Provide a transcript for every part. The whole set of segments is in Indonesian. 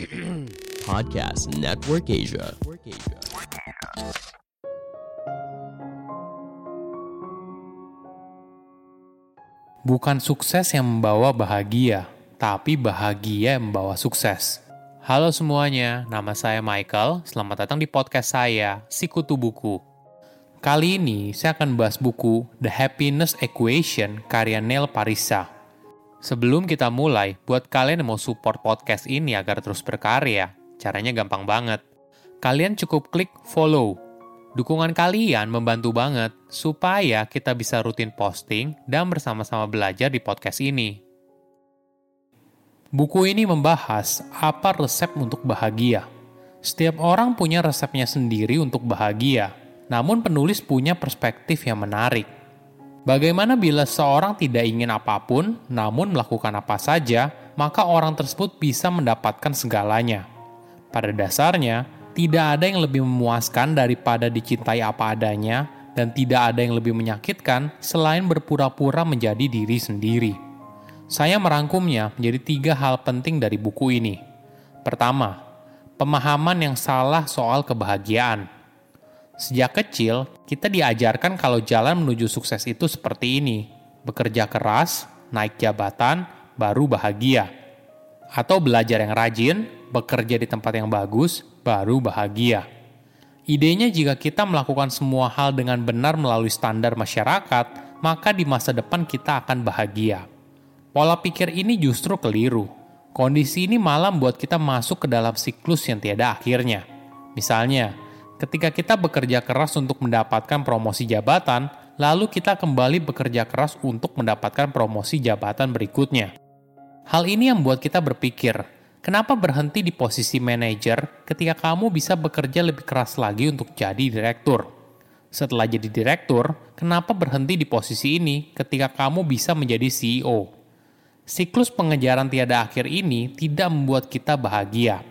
Podcast Network Asia. Bukan sukses yang membawa bahagia, tapi bahagia yang membawa sukses. Halo semuanya, nama saya Michael. Selamat datang di podcast saya, Sikutu Buku. Kali ini saya akan bahas buku The Happiness Equation karya Neil Parisa. Sebelum kita mulai, buat kalian yang mau support podcast ini agar terus berkarya, caranya gampang banget. Kalian cukup klik follow Dukungan kalian membantu banget supaya kita bisa rutin posting dan bersama-sama belajar di podcast ini. Buku ini membahas apa resep untuk bahagia. Setiap orang punya resepnya sendiri untuk bahagia, namun penulis punya perspektif yang menarik. Bagaimana bila seorang tidak ingin apa pun, namun melakukan apa saja, maka orang tersebut bisa mendapatkan segalanya. Pada dasarnya, tidak ada yang lebih memuaskan daripada dicintai apa adanya, dan tidak ada yang lebih menyakitkan selain berpura-pura menjadi diri sendiri. Saya merangkumnya menjadi tiga hal penting dari buku ini. Pertama, pemahaman yang salah soal kebahagiaan. Sejak kecil, kita diajarkan kalau jalan menuju sukses itu seperti ini: bekerja keras, naik jabatan, baru bahagia, atau belajar yang rajin, bekerja di tempat yang bagus, baru bahagia. Idenya jika kita melakukan semua hal dengan benar melalui standar masyarakat, maka di masa depan kita akan bahagia. Pola pikir ini justru keliru. Kondisi ini malah membuat kita masuk ke dalam siklus yang tiada akhirnya. Misalnya, ketika kita bekerja keras untuk mendapatkan promosi jabatan, lalu kita kembali bekerja keras untuk mendapatkan promosi jabatan berikutnya. Hal ini yang membuat kita berpikir, Kenapa berhenti di posisi manajer ketika kamu bisa bekerja lebih keras lagi untuk jadi direktur? Setelah jadi direktur, kenapa berhenti di posisi ini ketika kamu bisa menjadi CEO? Siklus pengejaran tiada akhir ini tidak membuat kita bahagia.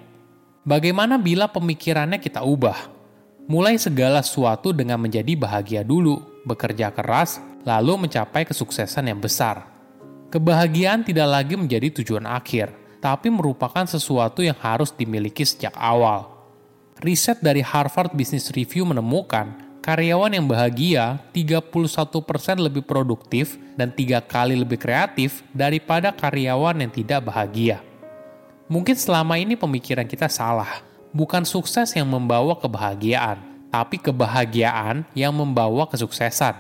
Bagaimana bila pemikirannya kita ubah? Mulai segala sesuatu dengan menjadi bahagia dulu, bekerja keras, lalu mencapai kesuksesan yang besar. Kebahagiaan tidak lagi menjadi tujuan akhir, tapi merupakan sesuatu yang harus dimiliki sejak awal. Riset dari Harvard Business Review menemukan karyawan yang bahagia 31% lebih produktif dan tiga kali lebih kreatif daripada karyawan yang tidak bahagia. Mungkin selama ini pemikiran kita salah. Bukan sukses yang membawa kebahagiaan, tapi kebahagiaan yang membawa kesuksesan.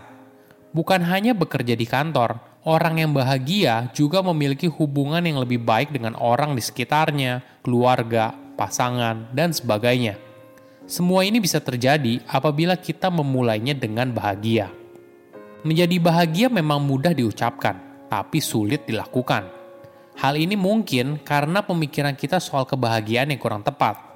Bukan hanya bekerja di kantor, Orang yang bahagia juga memiliki hubungan yang lebih baik dengan orang di sekitarnya, keluarga, pasangan, dan sebagainya. Semua ini bisa terjadi apabila kita memulainya dengan bahagia. Menjadi bahagia memang mudah diucapkan, tapi sulit dilakukan. Hal ini mungkin karena pemikiran kita soal kebahagiaan yang kurang tepat.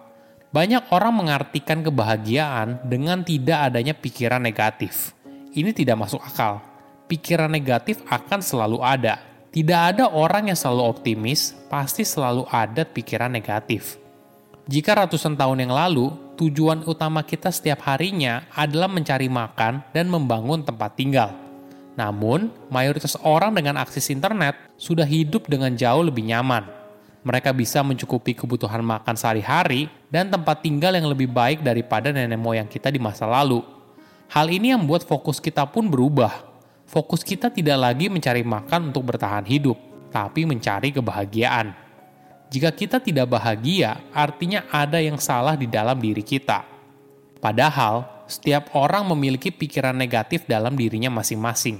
Banyak orang mengartikan kebahagiaan dengan tidak adanya pikiran negatif. Ini tidak masuk akal pikiran negatif akan selalu ada. Tidak ada orang yang selalu optimis, pasti selalu ada pikiran negatif. Jika ratusan tahun yang lalu, tujuan utama kita setiap harinya adalah mencari makan dan membangun tempat tinggal. Namun, mayoritas orang dengan akses internet sudah hidup dengan jauh lebih nyaman. Mereka bisa mencukupi kebutuhan makan sehari-hari dan tempat tinggal yang lebih baik daripada nenek moyang kita di masa lalu. Hal ini yang membuat fokus kita pun berubah fokus kita tidak lagi mencari makan untuk bertahan hidup, tapi mencari kebahagiaan. Jika kita tidak bahagia, artinya ada yang salah di dalam diri kita. Padahal, setiap orang memiliki pikiran negatif dalam dirinya masing-masing.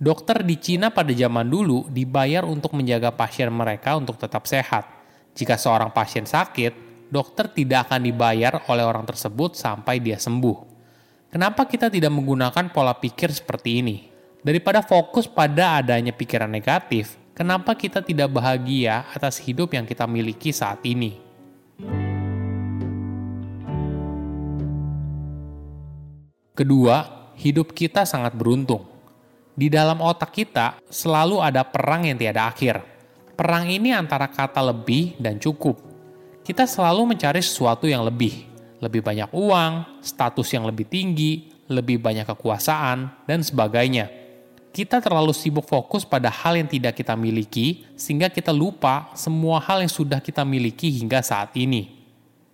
Dokter di Cina pada zaman dulu dibayar untuk menjaga pasien mereka untuk tetap sehat. Jika seorang pasien sakit, dokter tidak akan dibayar oleh orang tersebut sampai dia sembuh. Kenapa kita tidak menggunakan pola pikir seperti ini? Daripada fokus pada adanya pikiran negatif, kenapa kita tidak bahagia atas hidup yang kita miliki saat ini? Kedua, hidup kita sangat beruntung. Di dalam otak kita selalu ada perang yang tiada akhir. Perang ini antara kata lebih dan cukup. Kita selalu mencari sesuatu yang lebih, lebih banyak uang, status yang lebih tinggi, lebih banyak kekuasaan, dan sebagainya Kita terlalu sibuk fokus pada hal yang tidak kita miliki, sehingga kita lupa semua hal yang sudah kita miliki hingga saat ini.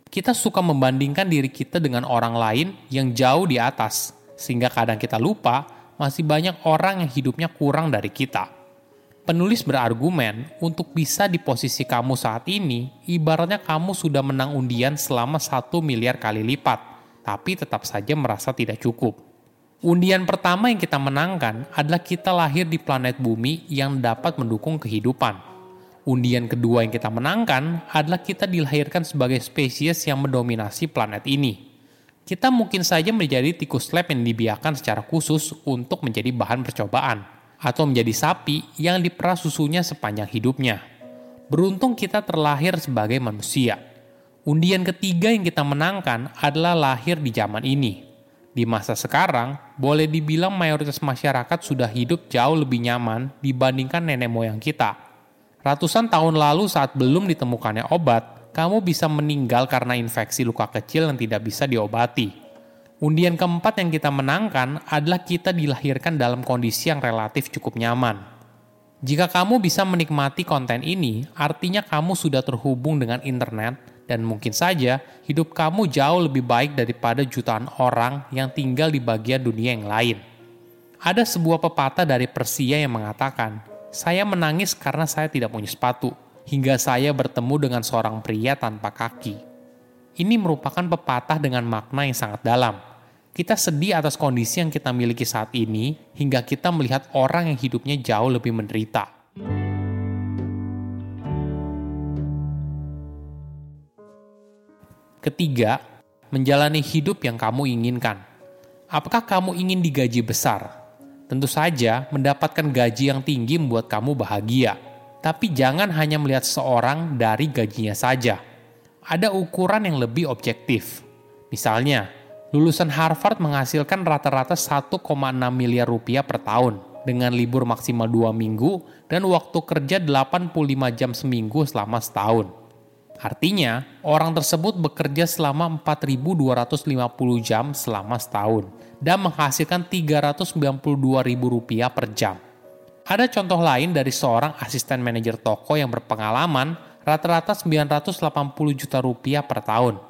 Kita suka membandingkan diri kita dengan orang lain yang jauh di atas, sehingga kadang kita lupa masih banyak orang yang hidupnya kurang dari kita. Penulis berargumen untuk bisa di posisi kamu saat ini, ibaratnya kamu sudah menang undian selama satu miliar kali lipat, tapi tetap saja merasa tidak cukup. Undian pertama yang kita menangkan adalah kita lahir di planet bumi yang dapat mendukung kehidupan. Undian kedua yang kita menangkan adalah kita dilahirkan sebagai spesies yang mendominasi planet ini. Kita mungkin saja menjadi tikus lab yang dibiarkan secara khusus untuk menjadi bahan percobaan, atau menjadi sapi yang diperas susunya sepanjang hidupnya. Beruntung kita terlahir sebagai manusia. Undian ketiga yang kita menangkan adalah lahir di zaman ini, di masa sekarang, boleh dibilang mayoritas masyarakat sudah hidup jauh lebih nyaman dibandingkan nenek moyang kita. Ratusan tahun lalu saat belum ditemukannya obat, kamu bisa meninggal karena infeksi luka kecil yang tidak bisa diobati. Undian keempat yang kita menangkan adalah kita dilahirkan dalam kondisi yang relatif cukup nyaman. Jika kamu bisa menikmati konten ini, artinya kamu sudah terhubung dengan internet dan mungkin saja hidup kamu jauh lebih baik daripada jutaan orang yang tinggal di bagian dunia yang lain. Ada sebuah pepatah dari Persia yang mengatakan, "Saya menangis karena saya tidak punya sepatu, hingga saya bertemu dengan seorang pria tanpa kaki." Ini merupakan pepatah dengan makna yang sangat dalam. Kita sedih atas kondisi yang kita miliki saat ini, hingga kita melihat orang yang hidupnya jauh lebih menderita. Ketiga, menjalani hidup yang kamu inginkan. Apakah kamu ingin digaji besar? Tentu saja, mendapatkan gaji yang tinggi membuat kamu bahagia. Tapi jangan hanya melihat seorang dari gajinya saja. Ada ukuran yang lebih objektif. Misalnya, lulusan Harvard menghasilkan rata-rata 1,6 miliar rupiah per tahun dengan libur maksimal 2 minggu dan waktu kerja 85 jam seminggu selama setahun. Artinya, orang tersebut bekerja selama 4.250 jam selama setahun dan menghasilkan Rp392.000 per jam. Ada contoh lain dari seorang asisten manajer toko yang berpengalaman rata-rata 980 juta rupiah per tahun.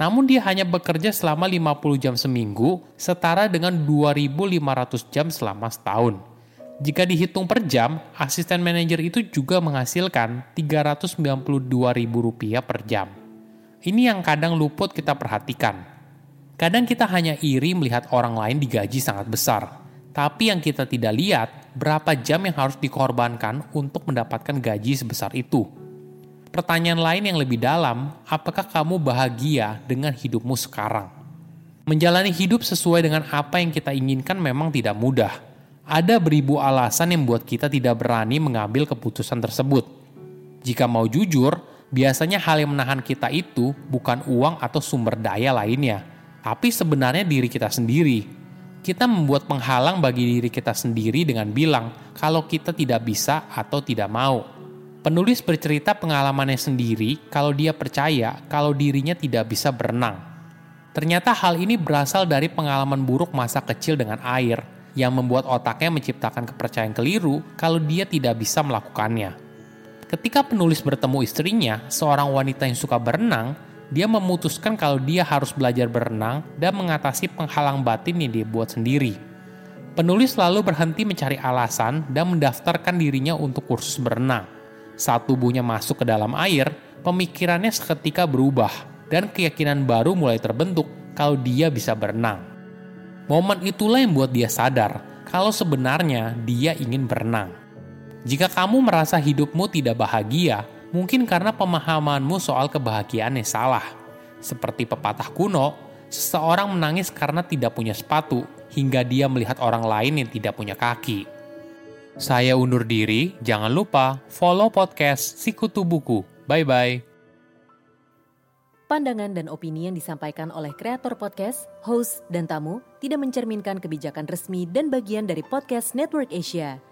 Namun dia hanya bekerja selama 50 jam seminggu, setara dengan 2.500 jam selama setahun. Jika dihitung per jam, asisten manajer itu juga menghasilkan Rp392.000 per jam. Ini yang kadang luput kita perhatikan. Kadang kita hanya iri melihat orang lain digaji sangat besar, tapi yang kita tidak lihat berapa jam yang harus dikorbankan untuk mendapatkan gaji sebesar itu. Pertanyaan lain yang lebih dalam, apakah kamu bahagia dengan hidupmu sekarang? Menjalani hidup sesuai dengan apa yang kita inginkan memang tidak mudah ada beribu alasan yang membuat kita tidak berani mengambil keputusan tersebut. Jika mau jujur, biasanya hal yang menahan kita itu bukan uang atau sumber daya lainnya, tapi sebenarnya diri kita sendiri. Kita membuat penghalang bagi diri kita sendiri dengan bilang kalau kita tidak bisa atau tidak mau. Penulis bercerita pengalamannya sendiri kalau dia percaya kalau dirinya tidak bisa berenang. Ternyata hal ini berasal dari pengalaman buruk masa kecil dengan air yang membuat otaknya menciptakan kepercayaan keliru kalau dia tidak bisa melakukannya. Ketika penulis bertemu istrinya, seorang wanita yang suka berenang, dia memutuskan kalau dia harus belajar berenang dan mengatasi penghalang batin yang dia buat sendiri. Penulis lalu berhenti mencari alasan dan mendaftarkan dirinya untuk kursus berenang. Saat tubuhnya masuk ke dalam air, pemikirannya seketika berubah dan keyakinan baru mulai terbentuk kalau dia bisa berenang. Momen itulah yang membuat dia sadar kalau sebenarnya dia ingin berenang. Jika kamu merasa hidupmu tidak bahagia, mungkin karena pemahamanmu soal kebahagiaan yang salah. Seperti pepatah kuno, seseorang menangis karena tidak punya sepatu, hingga dia melihat orang lain yang tidak punya kaki. Saya undur diri, jangan lupa follow podcast Sikutu Buku. Bye-bye. Pandangan dan opini yang disampaikan oleh kreator podcast, host, dan tamu tidak mencerminkan kebijakan resmi dan bagian dari podcast Network Asia.